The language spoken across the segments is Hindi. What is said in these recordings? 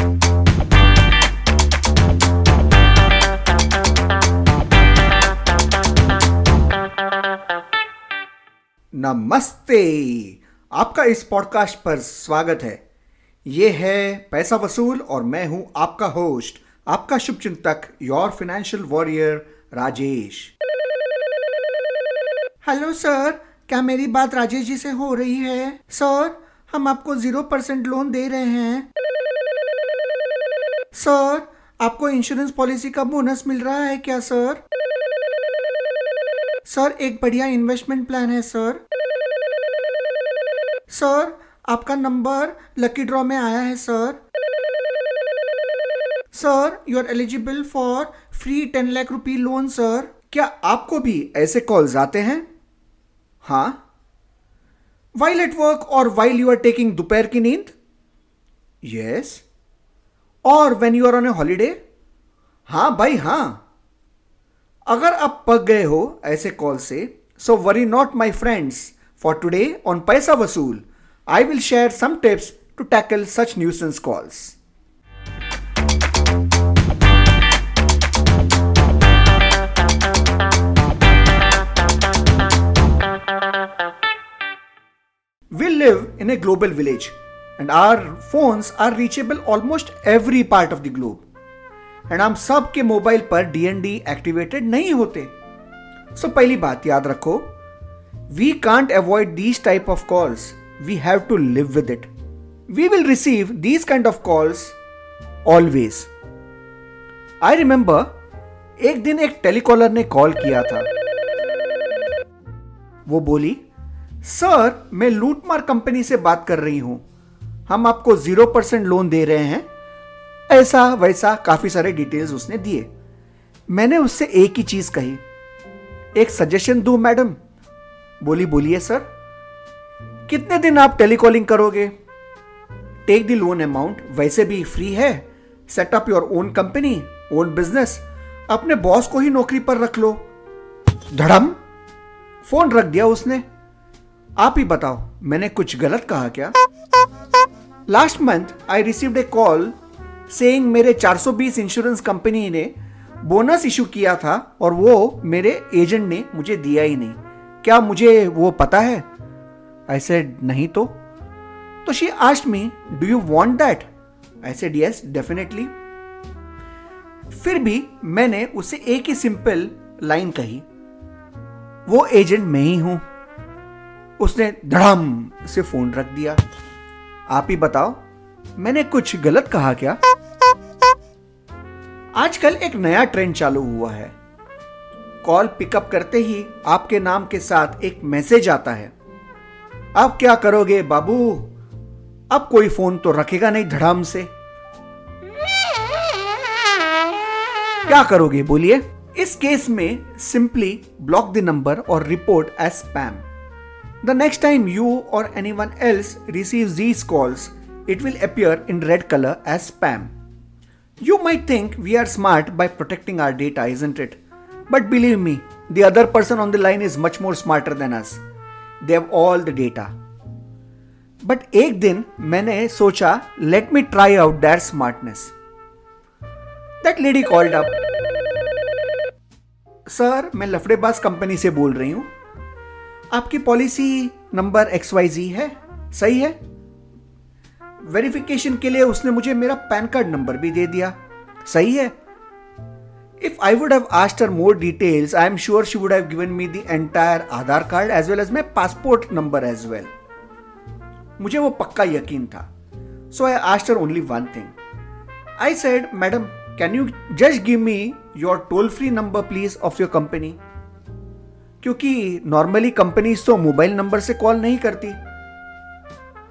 नमस्ते। आपका इस पॉडकास्ट पर स्वागत है। ये है पैसा वसूल और मैं हूँ आपका होस्ट आपका शुभचिंतक your financial warrior Rajesh. Hello sir क्या मेरी बात राजेश जी से हो रही है? सर हम आपको ज़ीरो परसेंट लोन दे रहे हैं। सर आपको इंश्योरेंस पॉलिसी का बोनस मिल रहा है क्या सर सर एक बढ़िया इन्वेस्टमेंट प्लान है सर सर आपका नंबर लकी ड्रॉ में आया है sir sir you are eligible for free ten lakh rupee loan sir क्या आपको भी ऐसे कॉल्स आते हैं? हाँ? वाइल एट वर्क और वाइल यू आर टेकिंग दोपहर की नींद? यस और when you are on a holiday हाँ भाई हाँ। अगर आप पक गए हो ऐसे कॉल से so worry not my friends for today on Paisa Vasool I will share some tips to tackle such nuisance calls We live in a global village. And our phones are reachable almost every part of the globe. And हम सब के मोबाइल पर डीएनडी एक्टिवेटेड नहीं होते। सो so, पहली बात याद रखो we can't avoid these type of calls we have to live with it we will receive these kind of calls always I remember एक दिन एक टेलीकॉलर ने कॉल किया था। वो बोली सर मैं लूटमार कंपनी से बात कर रही हूँ। हम आपको ज़ीरो परसेंट लोन दे रहे हैं। ऐसा वैसा काफ़ी सारे डिटेल्स उसने दिए। मैंने उससे एक ही चीज़ कही। एक सजेशन दू मैडम बोली, बोलिए सर कितने दिन आप टेलीकॉलिंग करोगे? टेक द लोन अमाउंट वैसे भी फ्री है। Set up your own company own business अपने बॉस को ही नौकरी पर रख लो। धड़म! फ़ोन रख दिया उसने। आप ही बताओ, मैंने कुछ गलत कहा क्या? Last month I received a call saying मेरे 420 इंश्योरेंस कंपनी ने बोनस इशू किया था और वो मेरे एजेंट ने मुझे दिया ही नहीं। क्या मुझे वो पता है? आई सेड नहीं तो। तो she asked me do you want that I said yes definitely फिर भी मैंने उसे एक ही सिंपल लाइन कही। वो एजेंट मैं ही हूँ। उसने धड़म से फ़ोन रख दिया। आप ही बताओ, मैंने कुछ गलत कहा क्या? आजकल एक नया ट्रेंड चालू हुआ है। कॉल पिकअप करते ही आपके नाम के साथ एक मैसेज आता है। आप क्या करोगे, बाबू? अब कोई फ़ोन तो रखेगा नहीं धड़ाम से। क्या करोगे, बोलिए? इस केस में सिंपली ब्लॉक द नंबर और report as spam The next time you or anyone else receive these calls it will appear in red color as spam. You might think we are smart by protecting our data, isn't it? But believe me, the other person on the line is much more smarter than us. They have all the data. But एक दिन मैंने सोचा let me try out their smartness that lady called up sir मैं लफड़ेबाज कंपनी से बोल रही हूं आपकी policy number X Y Z है? सही है? वेरिफिकेशन के लिए उसने मुझे मेरा पैन कार्ड नंबर भी दे दिया। सही है? If I would have asked her more details I am sure she would have given me the entire Aadhaar card as well as my passport number as well मुझे वो पक्का यकीन था। So I asked her only one thing I said madam can you just give me your toll free number please of your company क्योंकि नॉर्मली कंपनी तो मोबाइल नंबर से कॉल नहीं करती।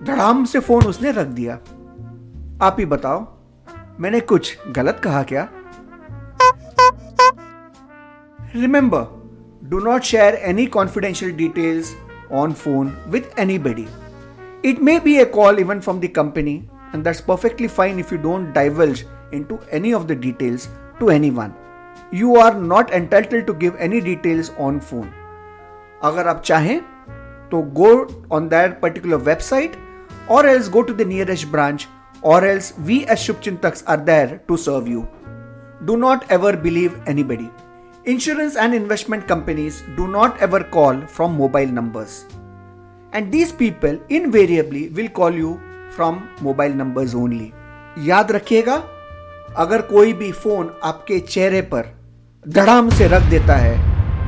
धड़ाम से फ़ोन उसने रख दिया। आप ही बताओ, मैंने कुछ गलत कहा क्या? Remember do not share any confidential details on phone with anybody it may be a call even from the company and that's perfectly fine if you don't divulge into any of the details to anyone you are not entitle to give any details on phone अगर आप चाहें तो go on that particular website और else go to the nearest branch और एल्स वी एस शुभ चिंतक are there to serve you do not ever believe anybody insurance and investment companies do not ever call from mobile numbers and these people invariably will call you from mobile numbers only याद रखिएगा, अगर कोई भी फ़ोन आपके चेहरे पर धड़ाम से रख देता है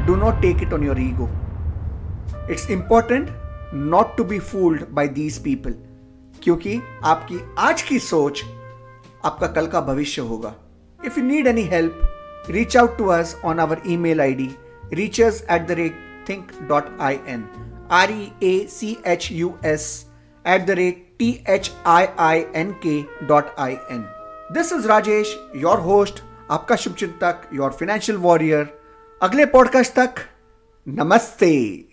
do not take it on your ego it's important not to be fooled by these people क्योंकि आपकी आज की सोच आपका कल का भविष्य होगा। If you need any help reach out to us on our email I D reachers at the rate think dot I N R E A C H U S at the rate T H I I N K dot I N this is Rajesh your host आपका शुभचिंतक योर फाइनेंशियल वॉरियर अगले पॉडकास्ट तक, नमस्ते।